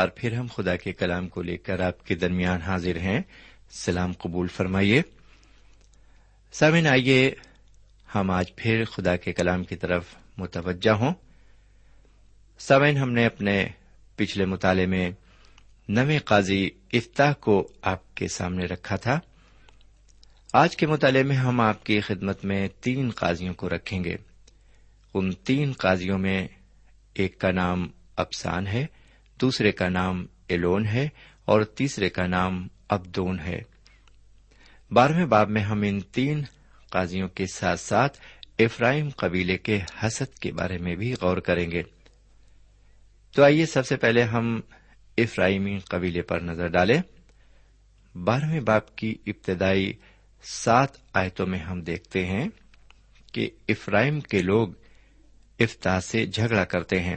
بار پھر ہم خدا کے کلام کو لے کر آپ کے درمیان حاضر ہیں۔ سلام قبول فرمائیے۔ سامن آئیے ہم آج پھر خدا کے کلام کی طرف متوجہ ہوں۔ سامن ہم نے اپنے پچھلے مطالعے میں نویں قاضی افتاح کو آپ کے سامنے رکھا تھا۔ آج کے مطالعے میں ہم آپ کی خدمت میں تین قاضیوں کو رکھیں گے۔ ان تین قاضیوں میں ایک کا نام افسان ہے۔ دوسرے کا نام ایلون ہے اور تیسرے کا نام ابدون ہے۔ بارہویں باب میں ہم ان تین قاضیوں کے ساتھ ساتھ افرائم قبیلے کے حسد کے بارے میں بھی غور کریں گے۔ تو آئیے سب سے پہلے ہم افرائیمی قبیلے پر نظر ڈالیں۔ بارہویں باپ کی ابتدائی سات آیتوں میں ہم دیکھتے ہیں کہ افرائم کے لوگ افتا سے جھگڑا کرتے ہیں۔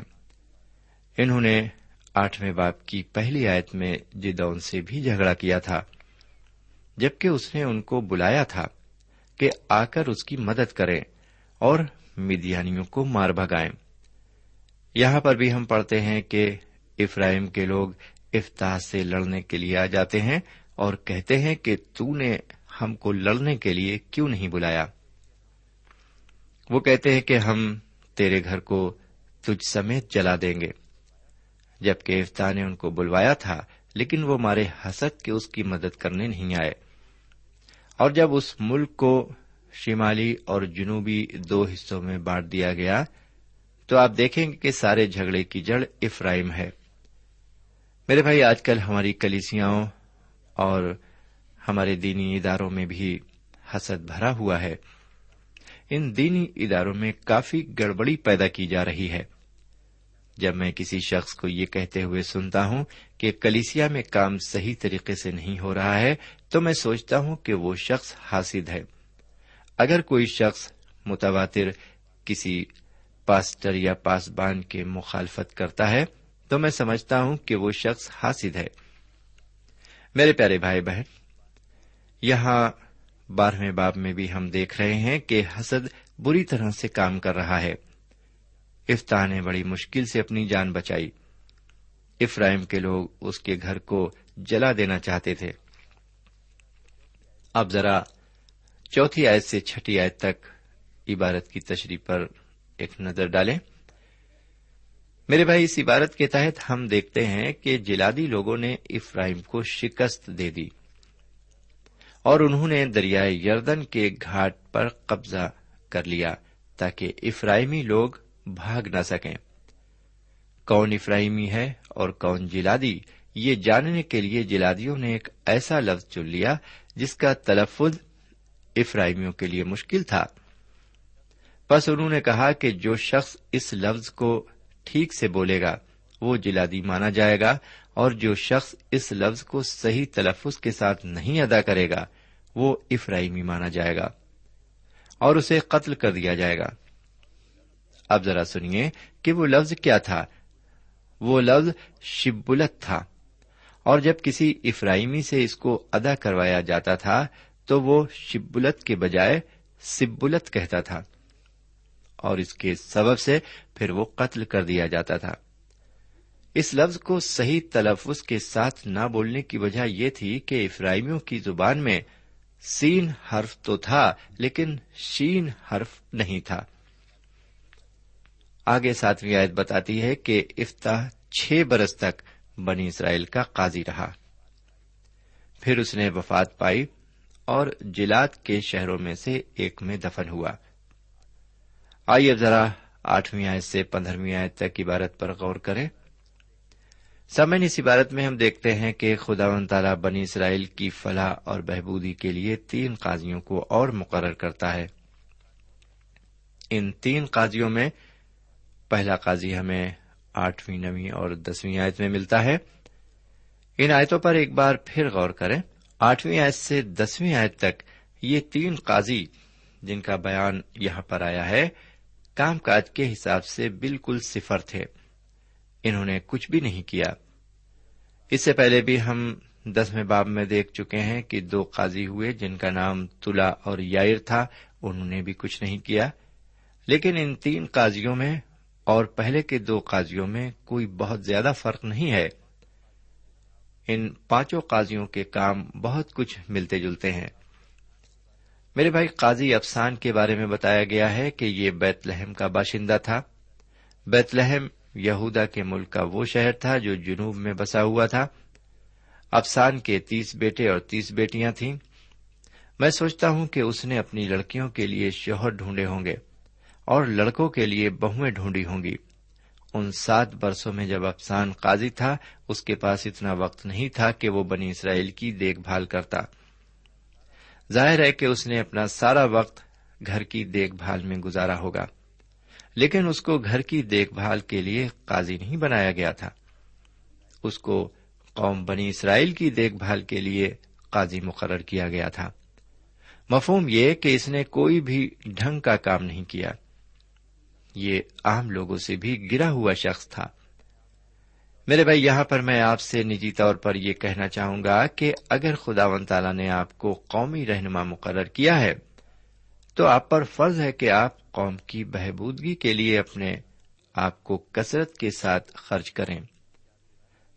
انہوں نے آٹھویں باپ کی پہلی آیت میں جدون سے بھی جھگڑا کیا تھا، جبکہ اس نے ان کو بلایا تھا کہ آ کر اس کی مدد کریں اور میدیانیوں کو مار بھگائیں۔ یہاں پر بھی ہم پڑھتے ہیں کہ افراہم کے لوگ افتا سے لڑنے کے لیے آ جاتے ہیں اور کہتے ہیں کہ تو نے ہم کو لڑنے کے لیے کیوں نہیں بلایا۔ وہ کہتے ہیں کہ ہم تیرے گھر کو تجھ سمیت جلا دیں گے۔ جبکہ افتا نے ان کو بلوایا تھا، لیکن وہ مارے حسد کے اس کی مدد کرنے نہیں آئے۔ اور جب اس ملک کو شمالی اور جنوبی دو حصوں میں بانٹ دیا گیا، تو آپ دیکھیں گے کہ سارے جھگڑے کی جڑ افرائم ہے۔ میرے بھائی، آج کل ہماری کلیسیاں اور ہمارے دینی اداروں میں بھی حسد بھرا ہوا ہے۔ ان دینی اداروں میں کافی گڑبڑی پیدا کی جا رہی ہے۔ جب میں کسی شخص کو یہ کہتے ہوئے سنتا ہوں کہ کلیسیا میں کام صحیح طریقے سے نہیں ہو رہا ہے، تو میں سوچتا ہوں کہ وہ شخص حاصل ہے۔ اگر کوئی شخص متواتر کسی پاسٹر یا پاسبان کے مخالفت کرتا ہے، تو میں سمجھتا ہوں کہ وہ شخص حاصل ہے۔ میرے پیارے بھائی بہن، یہاں بارہویں باب میں بھی ہم دیکھ رہے ہیں کہ حسد بری طرح سے کام کر رہا ہے۔ افتا نے بڑی مشکل سے اپنی جان بچائی۔ افراہم کے لوگ اس کے گھر کو جلا دینا چاہتے تھے۔ اب ذرا چوتھی آیت سے چھٹی آیت تک عبارت کی تشریح پر ایک نظر ڈالیں۔ میرے بھائی، اس عبارت کے تحت ہم دیکھتے ہیں کہ جلادی لوگوں نے افراہم کو شکست دے دی اور انہوں نے دریائے یردن کے گھاٹ پر قبضہ کر لیا تاکہ افراہمی لوگ بھاگ نہ سکیں۔ کون افراہیمی ہے اور کون جلادی؟ یہ جاننے کے لیے جلادیوں نے ایک ایسا لفظ چن لیا جس کا تلفظ افراہیمیوں کے لیے مشکل تھا۔ بس انہوں نے کہا کہ جو شخص اس لفظ کو ٹھیک سے بولے گا، وہ جلادی مانا جائے گا اور جو شخص اس لفظ کو صحیح تلفظ کے ساتھ نہیں ادا کرے گا، وہ افراہیمی مانا جائے گا اور اسے قتل کر دیا جائے گا۔ اب ذرا سنیے کہ وہ لفظ کیا تھا؟ وہ لفظ شبلت تھا۔ اور جب کسی افراہیمی سے اس کو ادا کروایا جاتا تھا، تو وہ شبلت کے بجائے سبلت کہتا تھا۔ اور اس کے سبب سے پھر وہ قتل کر دیا جاتا تھا۔ اس لفظ کو صحیح تلفظ کے ساتھ نہ بولنے کی وجہ یہ تھی کہ افراہیمیوں کی زبان میں سین حرف تو تھا، لیکن شین حرف نہیں تھا۔ آگے ساتویں آیت بتاتی ہے کہ افتاح چھ برس تک بنی اسرائیل کا قاضی رہا۔ پھر اس نے وفات پائی اور جلاد کے شہروں میں سے ایک میں دفن ہوا۔ آئیے اب ذرا آٹھویں آیت سے پندرہویں آیت تک عبارت پر غور کریں۔ سمن اس عبارت میں ہم دیکھتے ہیں کہ خدا و تعالی بنی اسرائیل کی فلاح اور بہبودی کے لیے تین قاضیوں کو اور مقرر کرتا ہے۔ ان تین قاضیوں میں پہلا قاضی ہمیں آٹھویں، نویں اور دسویں آیت میں ملتا ہے۔ ان آیتوں پر ایک بار پھر غور کریں۔ آٹھویں آیت سے دسویں آیت تک یہ تین قاضی جن کا بیان یہاں پر آیا ہے، کام کاج کے حساب سے بالکل صفر تھے۔ انہوں نے کچھ بھی نہیں کیا۔ اس سے پہلے بھی ہم دسویں باب میں دیکھ چکے ہیں کہ دو قاضی ہوئے جن کا نام تلا اور یائر تھا، انہوں نے بھی کچھ نہیں کیا۔ لیکن ان تین قاضیوں میں اور پہلے کے دو قاضیوں میں کوئی بہت زیادہ فرق نہیں ہے۔ ان پانچوں قاضیوں کے کام بہت کچھ ملتے جلتے ہیں۔ میرے بھائی، قاضی افسان کے بارے میں بتایا گیا ہے کہ یہ بیت لہم کا باشندہ تھا۔ بیت لہم یہودا کے ملک کا وہ شہر تھا جو جنوب میں بسا ہوا تھا۔ افسان کے تیس بیٹے اور تیس بیٹیاں تھیں۔ میں سوچتا ہوں کہ اس نے اپنی لڑکیوں کے لیے شوہر ڈھونڈے ہوں گے۔ اور لڑکوں کے لیے بہویں ڈھونڈی ہوں گی۔ ان سات برسوں میں جب افسان قاضی تھا، اس کے پاس اتنا وقت نہیں تھا کہ وہ بنی اسرائیل کی دیکھ بھال کرتا۔ ظاہر ہے کہ اس نے اپنا سارا وقت گھر کی دیکھ بھال میں گزارا ہوگا، لیکن اس کو گھر کی دیکھ بھال کے لیے قاضی نہیں بنایا گیا تھا۔ اس کو قوم بنی اسرائیل کی دیکھ بھال کے لیے قاضی مقرر کیا گیا تھا۔ مفہوم یہ کہ اس نے کوئی بھی ڈھنگ کا کام نہیں کیا۔ یہ عام لوگوں سے بھی گرا ہوا شخص تھا۔ میرے بھائی، یہاں پر میں آپ سے نجی طور پر یہ کہنا چاہوں گا کہ اگر خدا و تعالی نے آپ کو قومی رہنما مقرر کیا ہے، تو آپ پر فرض ہے کہ آپ قوم کی بہبودگی کے لیے اپنے آپ کو کثرت کے ساتھ خرچ کریں۔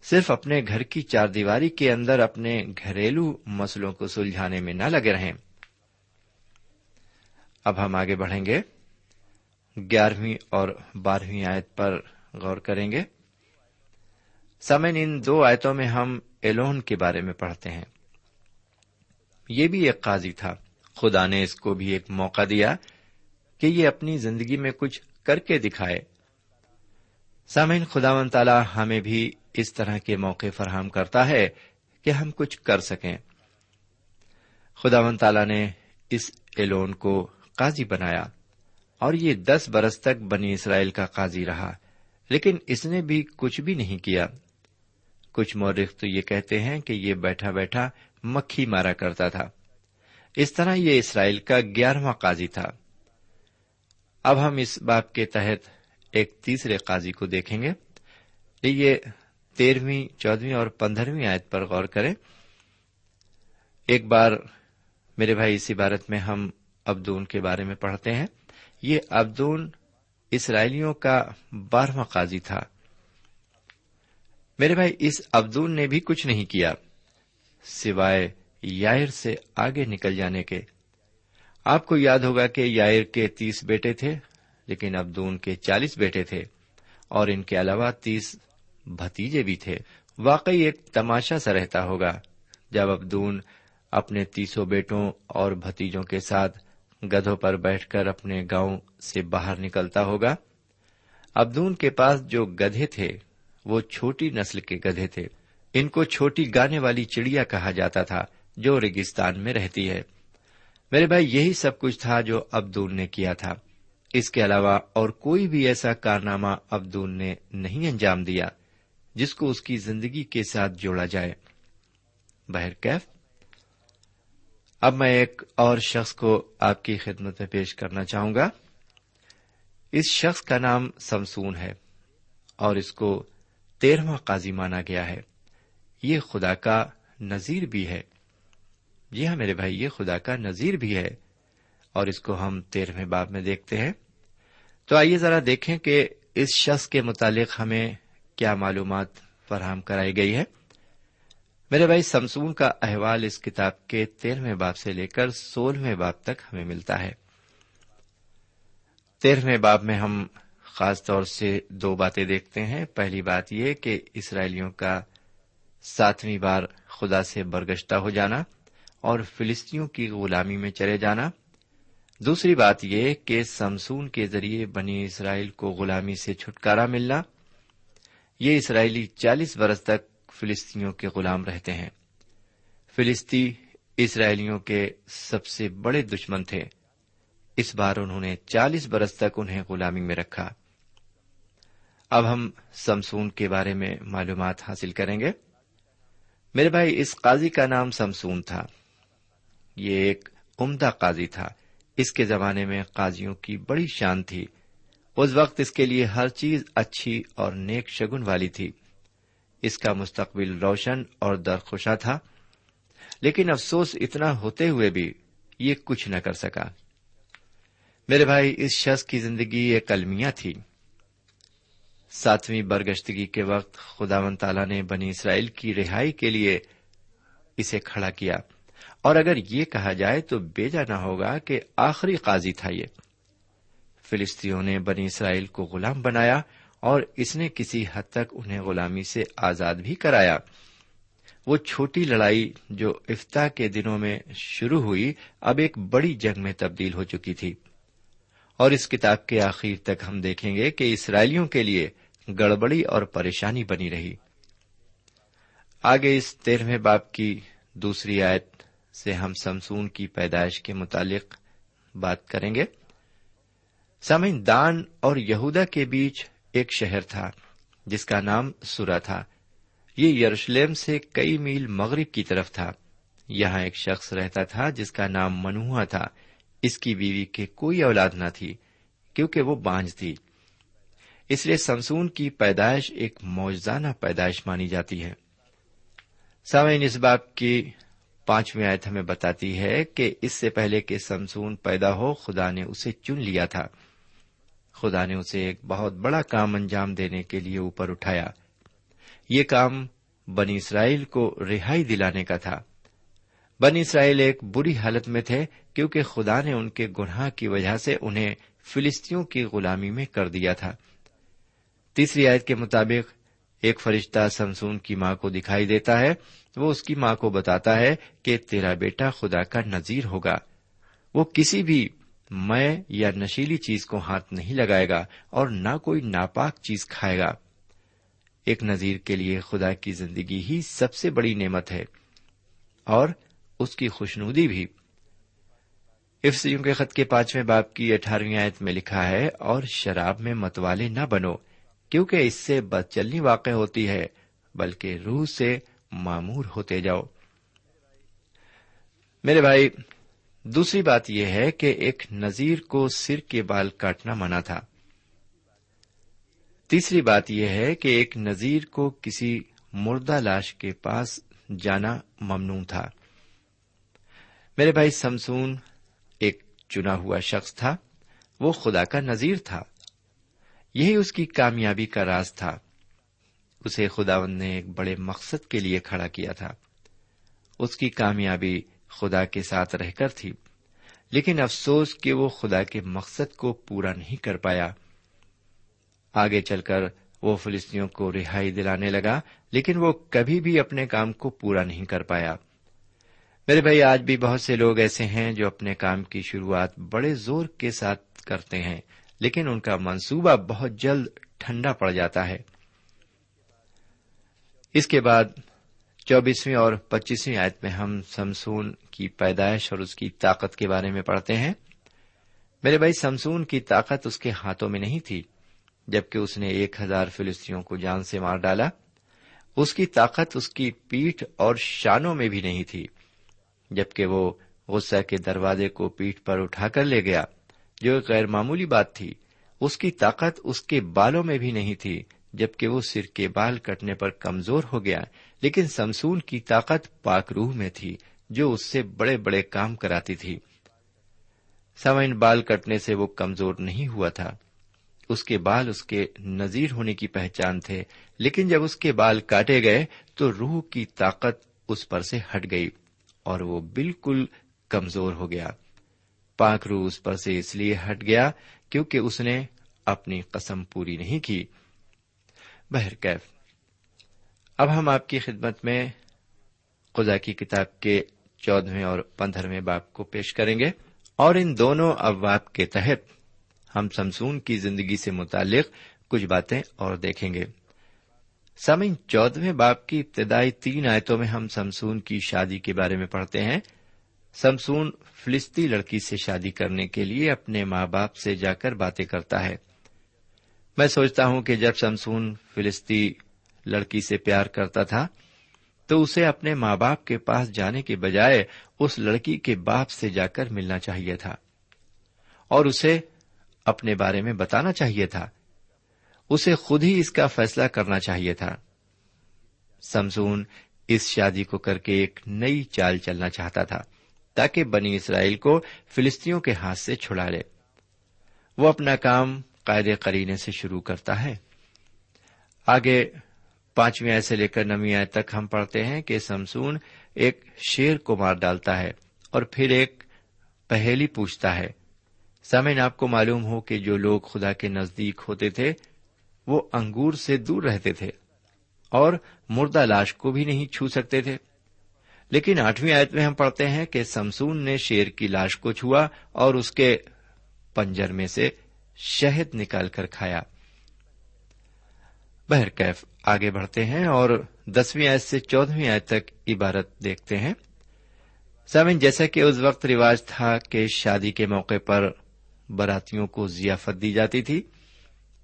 صرف اپنے گھر کی چار دیواری کے اندر اپنے گھریلو مسلوں کو سلجھانے میں نہ لگے رہیں۔ اب ہم آگے بڑھیں گے۔ گیارہویں اور بارہویں آیت پر غور کریں گے۔ سمن ان دو آیتوں میں ہم ایلون کے بارے میں پڑھتے ہیں۔ یہ بھی ایک قاضی تھا۔ خدا نے اس کو بھی ایک موقع دیا کہ یہ اپنی زندگی میں کچھ کر کے دکھائے۔ سامعین خدا و تعالی ہمیں بھی اس طرح کے موقع فراہم کرتا ہے کہ ہم کچھ کر سکیں۔ خدا و تعالی نے اس ایلون کو قاضی بنایا۔ اور یہ دس برس تک بنی اسرائیل کا قاضی رہا، لیکن اس نے بھی کچھ بھی نہیں کیا۔ کچھ مورخ تو یہ کہتے ہیں کہ یہ بیٹھا بیٹھا مکھی مارا کرتا تھا۔ اس طرح یہ اسرائیل کا گیارہواں قاضی تھا۔ اب ہم اس باپ کے تحت ایک تیسرے قاضی کو دیکھیں گے۔ یہ تیرہویں، چودہویں اور پندرہویں آیت پر غور کریں۔ ایک بار میرے بھائی اس عبارت میں ہم ابدون کے بارے میں پڑھتے ہیں۔ یہ ابدون اسرائیلیوں کا بارہواں قاضی تھا۔ میرے بھائی، اس ابدون نے بھی کچھ نہیں کیا، سوائے یائر سے آگے نکل جانے کے۔ آپ کو یاد ہوگا کہ یائر کے تیس بیٹے تھے، لیکن ابدون کے چالیس بیٹے تھے، اور ان کے علاوہ تیس بھتیجے بھی تھے۔ واقعی ایک تماشا سا رہتا ہوگا جب ابدون اپنے تیسوں بیٹوں اور بھتیجوں کے ساتھ گدھوں پر بیٹھ کر اپنے گاؤں سے باہر نکلتا ہوگا۔ ابدون کے پاس جو گدھے تھے، وہ چھوٹی نسل کے گدھے تھے۔ ان کو چھوٹی گانے والی چڑیا کہا جاتا تھا جو ریگستان میں رہتی ہے۔ میرے بھائی، یہی سب کچھ تھا جو ابدون نے کیا تھا۔ اس کے علاوہ اور کوئی بھی ایسا کارنامہ ابدون نے نہیں انجام دیا جس کو اس کی زندگی کے ساتھ جوڑا جائے۔ بہرکیف اب میں ایک اور شخص کو آپ کی خدمت میں پیش کرنا چاہوں گا۔ اس شخص کا نام سمسون ہے اور اس کو تیرہواں قاضی مانا گیا ہے۔ یہ خدا کا نذیر بھی ہے۔ جی ہاں میرے بھائی، یہ خدا کا نذیر بھی ہے۔ اور اس کو ہم تیرہویں باب میں دیکھتے ہیں۔ تو آئیے ذرا دیکھیں کہ اس شخص کے متعلق ہمیں کیا معلومات فراہم کرائی گئی ہے۔ میرے بھائی، سمسون کا احوال اس کتاب کے تیرہویں باپ سے لے کر سولہویں باپ تک ہمیں ملتا ہے۔ تیرہویں باب میں ہم خاص طور سے دو باتیں دیکھتے ہیں۔ پہلی بات یہ کہ اسرائیلیوں کا ساتویں بار خدا سے برگشتہ ہو جانا اور فلسطینوں کی غلامی میں چلے جانا۔ دوسری بات یہ کہ سمسون کے ذریعے بنی اسرائیل کو غلامی سے چھٹکارا ملنا۔ یہ اسرائیلی چالیس برس تک فلسطینوں کے غلام رہتے ہیں۔ فلسطی اسرائیلیوں کے سب سے بڑے دشمن تھے۔ اس بار انہوں نے چالیس برس تک انہیں غلامی میں رکھا۔ اب ہم سمسون کے بارے میں معلومات حاصل کریں گے۔ میرے بھائی، اس قاضی کا نام سمسون تھا۔ یہ ایک عمدہ قاضی تھا۔ اس کے زمانے میں قاضیوں کی بڑی شان تھی۔ اس وقت اس کے لیے ہر چیز اچھی اور نیک شگن والی تھی۔ اس کا مستقبل روشن اور درخوشا تھا، لیکن افسوس اتنا ہوتے ہوئے بھی یہ کچھ نہ کر سکا۔ میرے بھائی، اس شخص کی زندگی ایک المیہ تھی۔ ساتویں برگشتگی کے وقت خدا و تعالی نے بنی اسرائیل کی رہائی کے لیے اسے کھڑا کیا۔ اور اگر یہ کہا جائے تو بیجا نہ ہوگا کہ آخری قاضی تھا یہ۔ فلسطینوں نے بنی اسرائیل کو غلام بنایا اور اس نے کسی حد تک انہیں غلامی سے آزاد بھی کرایا۔ وہ چھوٹی لڑائی جو افتا کے دنوں میں شروع ہوئی، اب ایک بڑی جنگ میں تبدیل ہو چکی تھی۔ اور اس کتاب کے آخر تک ہم دیکھیں گے کہ اسرائیلیوں کے لیے گڑبڑی اور پریشانی بنی رہی۔ آگے اس تیرہویں باپ کی دوسری آیت سے ہم سمسون کی پیدائش کے متعلق بات کریں گے۔ سمن دان اور یہودا کے بیچ ایک شہر تھا، جس کا نام سورا تھا۔ یہ یروشلم سے کئی میل مغرب کی طرف تھا۔ یہاں ایک شخص رہتا تھا جس کا نام منوہا تھا۔ اس کی بیوی کے کوئی اولاد نہ تھی، کیونکہ وہ بانج تھی۔ اس لیے سمسون کی پیدائش ایک موجزانہ پیدائش مانی جاتی ہے۔ سامعین، اس باپ کی پانچویں آیت ہمیں بتاتی ہے کہ اس سے پہلے کہ سمسون پیدا ہو، خدا نے اسے چن لیا تھا۔ خدا نے اسے ایک بہت بڑا کام انجام دینے کے لیے اوپر اٹھایا۔ یہ کام بنی اسرائیل کو رہائی دلانے کا تھا۔ بنی اسرائیل ایک بری حالت میں تھے کیونکہ خدا نے ان کے گناہ کی وجہ سے انہیں فلسطینوں کی غلامی میں کر دیا تھا۔ تیسری آیت کے مطابق ایک فرشتہ سمسون کی ماں کو دکھائی دیتا ہے۔ وہ اس کی ماں کو بتاتا ہے کہ تیرا بیٹا خدا کا نذیر ہوگا۔ وہ کسی بھی میں یا نشیلی چیز کو ہاتھ نہیں لگائے گا اور نہ کوئی ناپاک چیز کھائے گا۔ ایک نظیر کے لیے خدا کی زندگی ہی سب سے بڑی نعمت ہے اور اس کی خوشنودی بھی۔ افسیوں کے خط کے پانچویں باپ کی اٹھارہویں آیت میں لکھا ہے، اور شراب میں متوالے نہ بنو، کیونکہ اس سے بد چلنی واقع ہوتی ہے، بلکہ روح سے معمور ہوتے جاؤ۔ میرے بھائی دوسری بات یہ ہے کہ ایک نذیر کو سر کے بال کاٹنا منع تھا۔ تیسری بات یہ ہے کہ ایک نذیر کو کسی مردہ لاش کے پاس جانا ممنوع تھا۔ میرے بھائی، سمسون ایک چنا ہوا شخص تھا۔ وہ خدا کا نذیر تھا۔ یہی اس کی کامیابی کا راز تھا۔ اسے خداون نے ایک بڑے مقصد کے لیے کھڑا کیا تھا۔ اس کی کامیابی خدا کے ساتھ رہ کر تھی، لیکن افسوس کہ وہ خدا کے مقصد کو پورا نہیں کر پایا۔ آگے چل کر وہ فلسطینوں کو رہائی دلانے لگا، لیکن وہ کبھی بھی اپنے کام کو پورا نہیں کر پایا۔ میرے بھائی، آج بھی بہت سے لوگ ایسے ہیں جو اپنے کام کی شروعات بڑے زور کے ساتھ کرتے ہیں، لیکن ان کا منصوبہ بہت جلد ٹھنڈا پڑ جاتا ہے۔ اس کے بعد چوبیسویں اور پچیسویں آیت میں ہم سمسون کی پیدائش اور اس کی طاقت کے بارے میں پڑھتے ہیں۔ میرے بھائی، سمسون کی طاقت اس کے ہاتھوں میں نہیں تھی، جبکہ اس نے ایک ہزار فلسطینوں کو جان سے مار ڈالا۔ اس کی طاقت اس کی پیٹھ اور شانوں میں بھی نہیں تھی، جبکہ وہ غصہ کے دروازے کو پیٹھ پر اٹھا کر لے گیا، جو ایک غیر معمولی بات تھی۔ اس کی طاقت اس کے بالوں میں بھی نہیں تھی جبکہ وہ سر کے بال کٹنے پر کمزور ہو گیا، لیکن سمسون کی طاقت پاک روح میں تھی، جو اس سے بڑے بڑے کام کراتی تھی۔ سمین بال کٹنے سے وہ کمزور نہیں ہوا تھا۔ اس کے بال اس کے نذیر ہونے کی پہچان تھے، لیکن جب اس کے بال کاٹے گئے تو روح کی طاقت اس پر سے ہٹ گئی اور وہ بالکل کمزور ہو گیا۔ پاک روح اس پر سے اس لیے ہٹ گیا کیونکہ اس نے اپنی قسم پوری نہیں کی۔ بہرکیف اب ہم آپ کی خدمت میں خدا کی کتاب کے چودہویں اور پندرہویں باپ کو پیش کریں گے اور ان دونوں ابواب کے تحت ہم سمسون کی زندگی سے متعلق کچھ باتیں اور دیکھیں گے۔ سمن چودہویں باپ کی ابتدائی تین آیتوں میں ہم سمسون کی شادی کے بارے میں پڑھتے ہیں۔ سمسون فلسطی لڑکی سے شادی کرنے کے لیے اپنے ماں باپ سے جا کر باتیں کرتا ہے۔ میں سوچتا ہوں کہ جب سمسون فلسطی لڑکی سے پیار کرتا تھا، تو اسے اپنے ماں باپ کے پاس جانے کے بجائے اس لڑکی کے باپ سے جا کر ملنا چاہیے تھا۔ اور اسے اپنے بارے میں بتانا چاہیے تھا۔ اسے خود ہی اس کا فیصلہ کرنا چاہیے تھا۔ سمسون اس شادی کو کر کے ایک نئی چال چلنا چاہتا تھا، تاکہ بنی اسرائیل کو فلسطینوں کے ہاتھ سے چھڑا لے۔ وہ اپنا کام قائد قرینے سے شروع کرتا ہے۔ آگے پانچویں آئے سے لے کر نویں آئے تک ہم پڑھتے ہیں کہ سمسون ایک شیر کو مار ڈالتا ہے اور پھر ایک پہیلی پوچھتا ہے۔ سامن آپ کو معلوم ہو کہ جو لوگ خدا کے نزدیک ہوتے تھے، وہ انگور سے دور رہتے تھے اور مردہ لاش کو بھی نہیں چھو سکتے تھے۔ لیکن آٹھویں آیت میں ہم پڑھتے ہیں کہ سمسون نے شیر کی لاش کو چھوا اور اس کے پنجر میں سے شہد نکال کر کھایا۔ بہرکیف آگے بڑھتے ہیں اور دسویں آیت سے چودہویں آیت تک عبارت دیکھتے ہیں۔ سامن جیسا کہ اس وقت رواج تھا کہ شادی کے موقع پر براتیوں کو ضیافت دی جاتی تھی،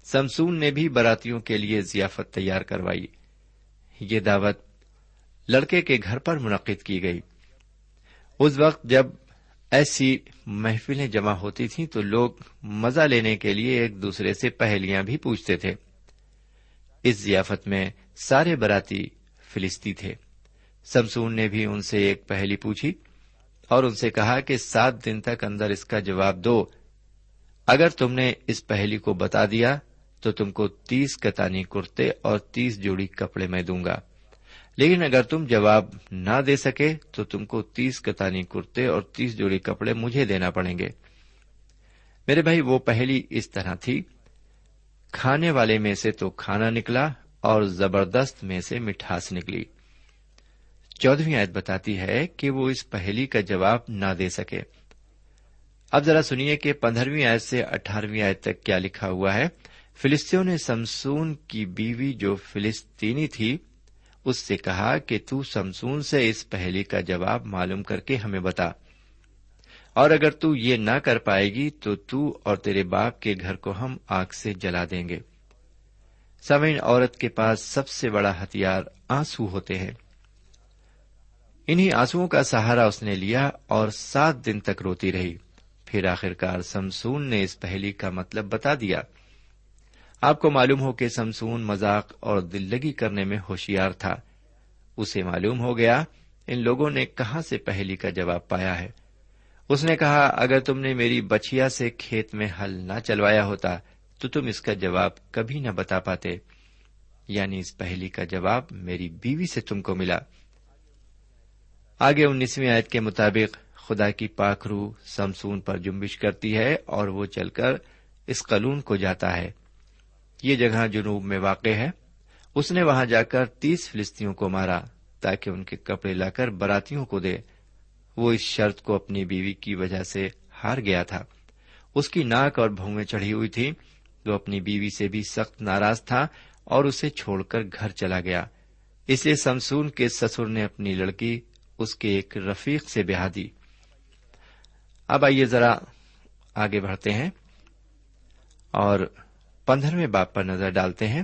سمسون نے بھی براتیوں کے لیے ضیافت تیار کروائی۔ یہ دعوت لڑکے کے گھر پر منعقد کی گئی۔ اس وقت جب ایسی محفلیں جمع ہوتی تھیں تو لوگ مزہ لینے کے لیے ایک دوسرے سے پہلیاں بھی پوچھتے تھے۔ اس ضیافت میں سارے براتی فلسطی تھے۔ سمسون نے بھی ان سے ایک پہلی پوچھی اور ان سے کہا کہ سات دن تک اندر اس کا جواب دو۔ اگر تم نے اس پہلی کو بتا دیا تو تم کو تیس کتانی کرتے اور تیس جوڑی کپڑے میں دوں گا۔ لیکن اگر تم جواب نہ دے سکے تو تم کو تیس کتانی کرتے اور تیس جوڑی کپڑے مجھے دینا پڑیں گے۔ میرے بھائی، وہ پہلی اس طرح تھی۔ کھانے والے میں سے تو کھانا نکلا اور زبردست میں سے مٹھاس نکلی۔ چودہویں آیت بتاتی ہے کہ وہ اس پہلی کا جواب نہ دے سکے۔ اب ذرا سنیے کہ پندرہویں آیت سے اٹھارہویں آیت تک کیا لکھا ہوا ہے۔ فلسطینوں نے سمسون کی بیوی جو فلسطینی تھی اس سے کہا کہ تو سمسون سے اس پہلی کا جواب معلوم کر کے ہمیں بتا۔ اور اگر تو یہ نہ کر پائے گی تو تو اور تیرے باپ کے گھر کو ہم آگ سے جلا دیں گے۔ سمین عورت کے پاس سب سے بڑا ہتھیار آنسو ہوتے ہیں۔ انہیں آنسو کا سہارا اس نے لیا اور سات دن تک روتی رہی۔ پھر آخرکار سمسون نے اس پہلی کا مطلب بتا دیا۔ آپ کو معلوم ہو کہ سمسون مذاق اور دل لگی کرنے میں ہوشیار تھا۔ اسے معلوم ہو گیا ان لوگوں نے کہاں سے پہلی کا جواب پایا ہے۔ اس نے کہا، اگر تم نے میری بچیا سے کھیت میں ہل نہ چلوایا ہوتا تو تم اس کا جواب کبھی نہ بتا پاتے۔ یعنی اس پہلی کا جواب میری بیوی سے تم کو ملا۔ آگے انیسویں آیت کے مطابق خدا کی پاکرو سمسون پر جنبش کرتی ہے اور وہ چل کر اس قلون کو جاتا ہے۔ یہ جگہ جنوب میں واقع ہے۔ اس نے وہاں جا کر تیس فلسطینوں کو مارا تاکہ ان کے کپڑے لا کر براتیوں کو دے۔ وہ اس شرط کو اپنی بیوی کی وجہ سے ہار گیا تھا۔ اس کی ناک اور بھویں چڑھی ہوئی تھی وہ اپنی بیوی سے بھی سخت ناراض تھا اور اسے چھوڑ کر گھر چلا گیا۔ اسے سمسون کے سسر نے اپنی لڑکی اس کے ایک رفیق سے بیاہ دی۔ اب آئیے ذرا آگے بڑھتے ہیں اور پندرہویں باپ پر نظر ڈالتے ہیں۔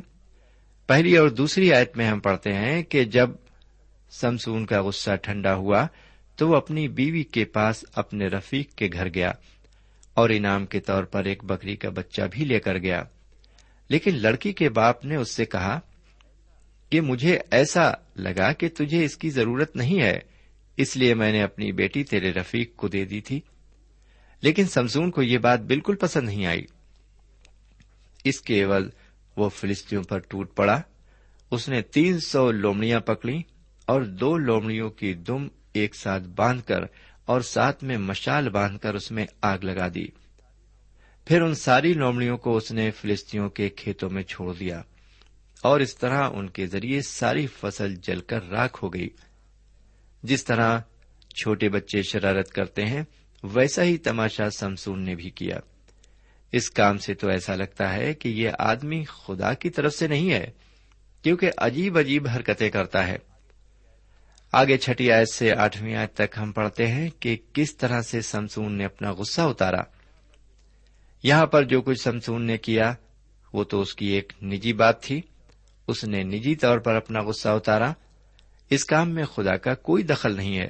پہلی اور دوسری آیت میں ہم پڑھتے ہیں کہ جب سمسون کا غصہ ٹھنڈا ہوا تو وہ اپنی بیوی کے پاس اپنے رفیق کے گھر گیا اور انعام کے طور پر ایک بکری کا بچہ بھی لے کر گیا۔ لیکن لڑکی کے باپ نے اس سے کہا کہ مجھے ایسا لگا کہ تجھے اس کی ضرورت نہیں ہے، اس لیے میں نے اپنی بیٹی تیرے رفیق کو دے دی تھی۔ لیکن سمسون کو یہ بات بالکل پسند نہیں آئی۔ اس کے عوض وہ فلسطینوں پر ٹوٹ پڑا۔ اس نے تین سو لومڑیاں پکڑی اور دو لومڑیوں کی دم ایک ساتھ باندھ کر اور ساتھ میں مشال باندھ کر اس میں آگ لگا دی۔ پھر ان ساری لومڑیوں کو اس نے فلسطینوں کے کھیتوں میں چھوڑ دیا اور اس طرح ان کے ذریعے ساری فصل جل کر راکھ ہو گئی۔ جس طرح چھوٹے بچے شرارت کرتے ہیں، ویسا ہی تماشا سمسون نے بھی کیا۔ اس کام سے تو ایسا لگتا ہے کہ یہ آدمی خدا کی طرف سے نہیں ہے، کیونکہ عجیب عجیب حرکتیں کرتا ہے۔ آگے چھٹی آیت سے آٹھویں آیت تک ہم پڑھتے ہیں کہ کس طرح سے سمسون نے اپنا غصہ اتارا۔ یہاں پر جو کچھ سمسون نے کیا، وہ تو اس کی ایک نجی بات تھی۔ اس نے نجی طور پر اپنا غصہ اتارا۔ اس کام میں خدا کا کوئی دخل نہیں ہے۔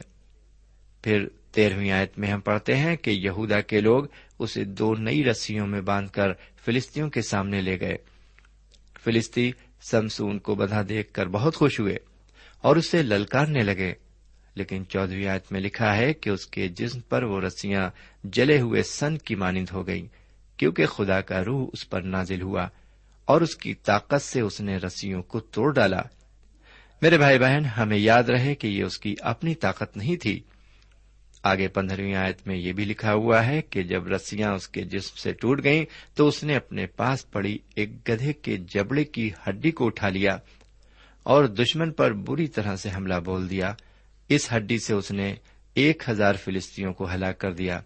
پھر تیرہویں آیت میں ہم پڑھتے ہیں کہ یہودا کے لوگ اسے دو نئی رسیوں میں باندھ کر فلسطینوں کے سامنے لے گئے۔ فلسطی سمسون کو بدھا دیکھ کر بہت خوش ہوئے اور اسے للکارنے لگے۔ لیکن چودہویں آیت میں لکھا ہے کہ اس کے جسم پر وہ رسیاں جلے ہوئے سن کی مانند ہو گئی کیونکہ خدا کا روح اس پر نازل ہوا اور اس کی طاقت سے اس نے رسیوں کو توڑ ڈالا۔ میرے بھائی بہن، ہمیں یاد رہے کہ یہ اس کی اپنی طاقت نہیں تھی آگے پندرہویں آیت میں یہ بھی لکھا ہوا ہے کہ جب رسیاں اس کے جسم سے ٹوٹ گئیں تو اس نے اپنے پاس پڑی ایک گدھے کے جبڑے کی ہڈی کو اٹھا لیا اور دشمن پر بری طرح سے حملہ بول دیا۔ اس ہڈی سے اس نے ایک ہزار فلسطینوں کو ہلاک کر دیا۔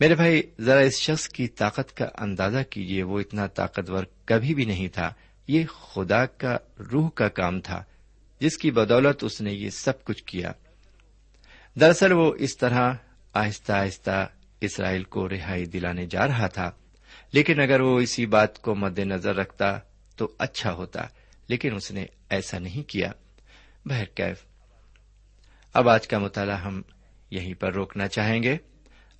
میرے بھائی، ذرا اس شخص کی طاقت کا اندازہ کیجیے وہ اتنا طاقتور کبھی بھی نہیں تھا۔ یہ خدا کا، روح کا کام تھا، جس کی بدولت اس نے یہ سب کچھ کیا۔ دراصل وہ اس طرح آہستہ آہستہ اسرائیل کو رہائی دلانے جا رہا تھا۔ لیکن اگر وہ اسی بات کو مد نظر رکھتا تو اچھا ہوتا، لیکن اس نے ایسا نہیں کیا۔ بہرکیف اب آج کا مطالعہ ہم یہیں پر روکنا چاہیں گے۔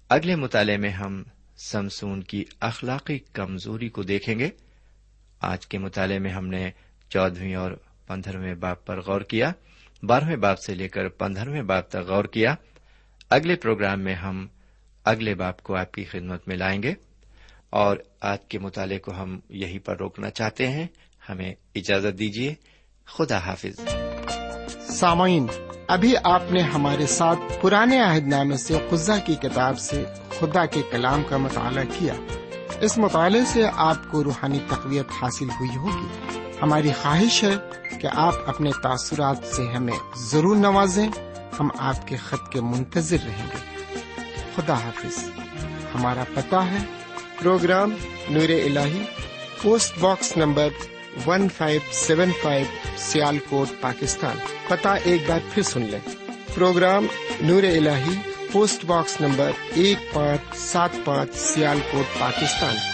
اگلے مطالعے میں ہم سمسون کی اخلاقی کمزوری کو دیکھیں گے۔ آج کے مطالعے میں ہم نے چودہویں اور پندرہویں باپ پر غور کیا۔ بارہویں باپ سے لے کر پندرہویں باپ تک غور کیا۔ اگلے پروگرام میں ہم اگلے باپ کو آپ کی خدمت میں لائیں گے۔ اور آج کے مطالعے کو ہم یہیں پر روکنا چاہتے ہیں۔ ہمیں اجازت دیجیے۔ خدا حافظ۔ سامعین، ابھی آپ نے ہمارے ساتھ پرانے عہد نامے سے خزہ کی کتاب سے خدا کے کلام کا مطالعہ کیا۔ اس مطالعے سے آپ کو روحانی تقویت حاصل ہوئی ہوگی۔ ہماری خواہش ہے کہ آپ اپنے تاثرات سے ہمیں ضرور نوازیں۔ ہم آپ کے خط کے منتظر رہیں گے۔ خدا حافظ۔ ہمارا پتا ہے۔ پروگرام نور ال post box number one five seven five Sialkot Pakistan. پتا ایک بار پھر سن لیں۔ پروگرام نور ال پوسٹ باکس نمبر ایک پانچ، سات پانچ سیال کوٹ Pakistan.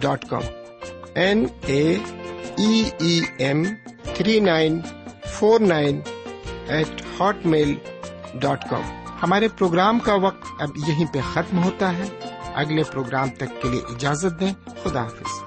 dot com N A M three nine four nine eight hotmail dot com ہمارے پروگرام کا وقت اب یہیں پہ ختم ہوتا ہے۔ اگلے پروگرام تک کے لیے اجازت دیں۔ خدا حافظ۔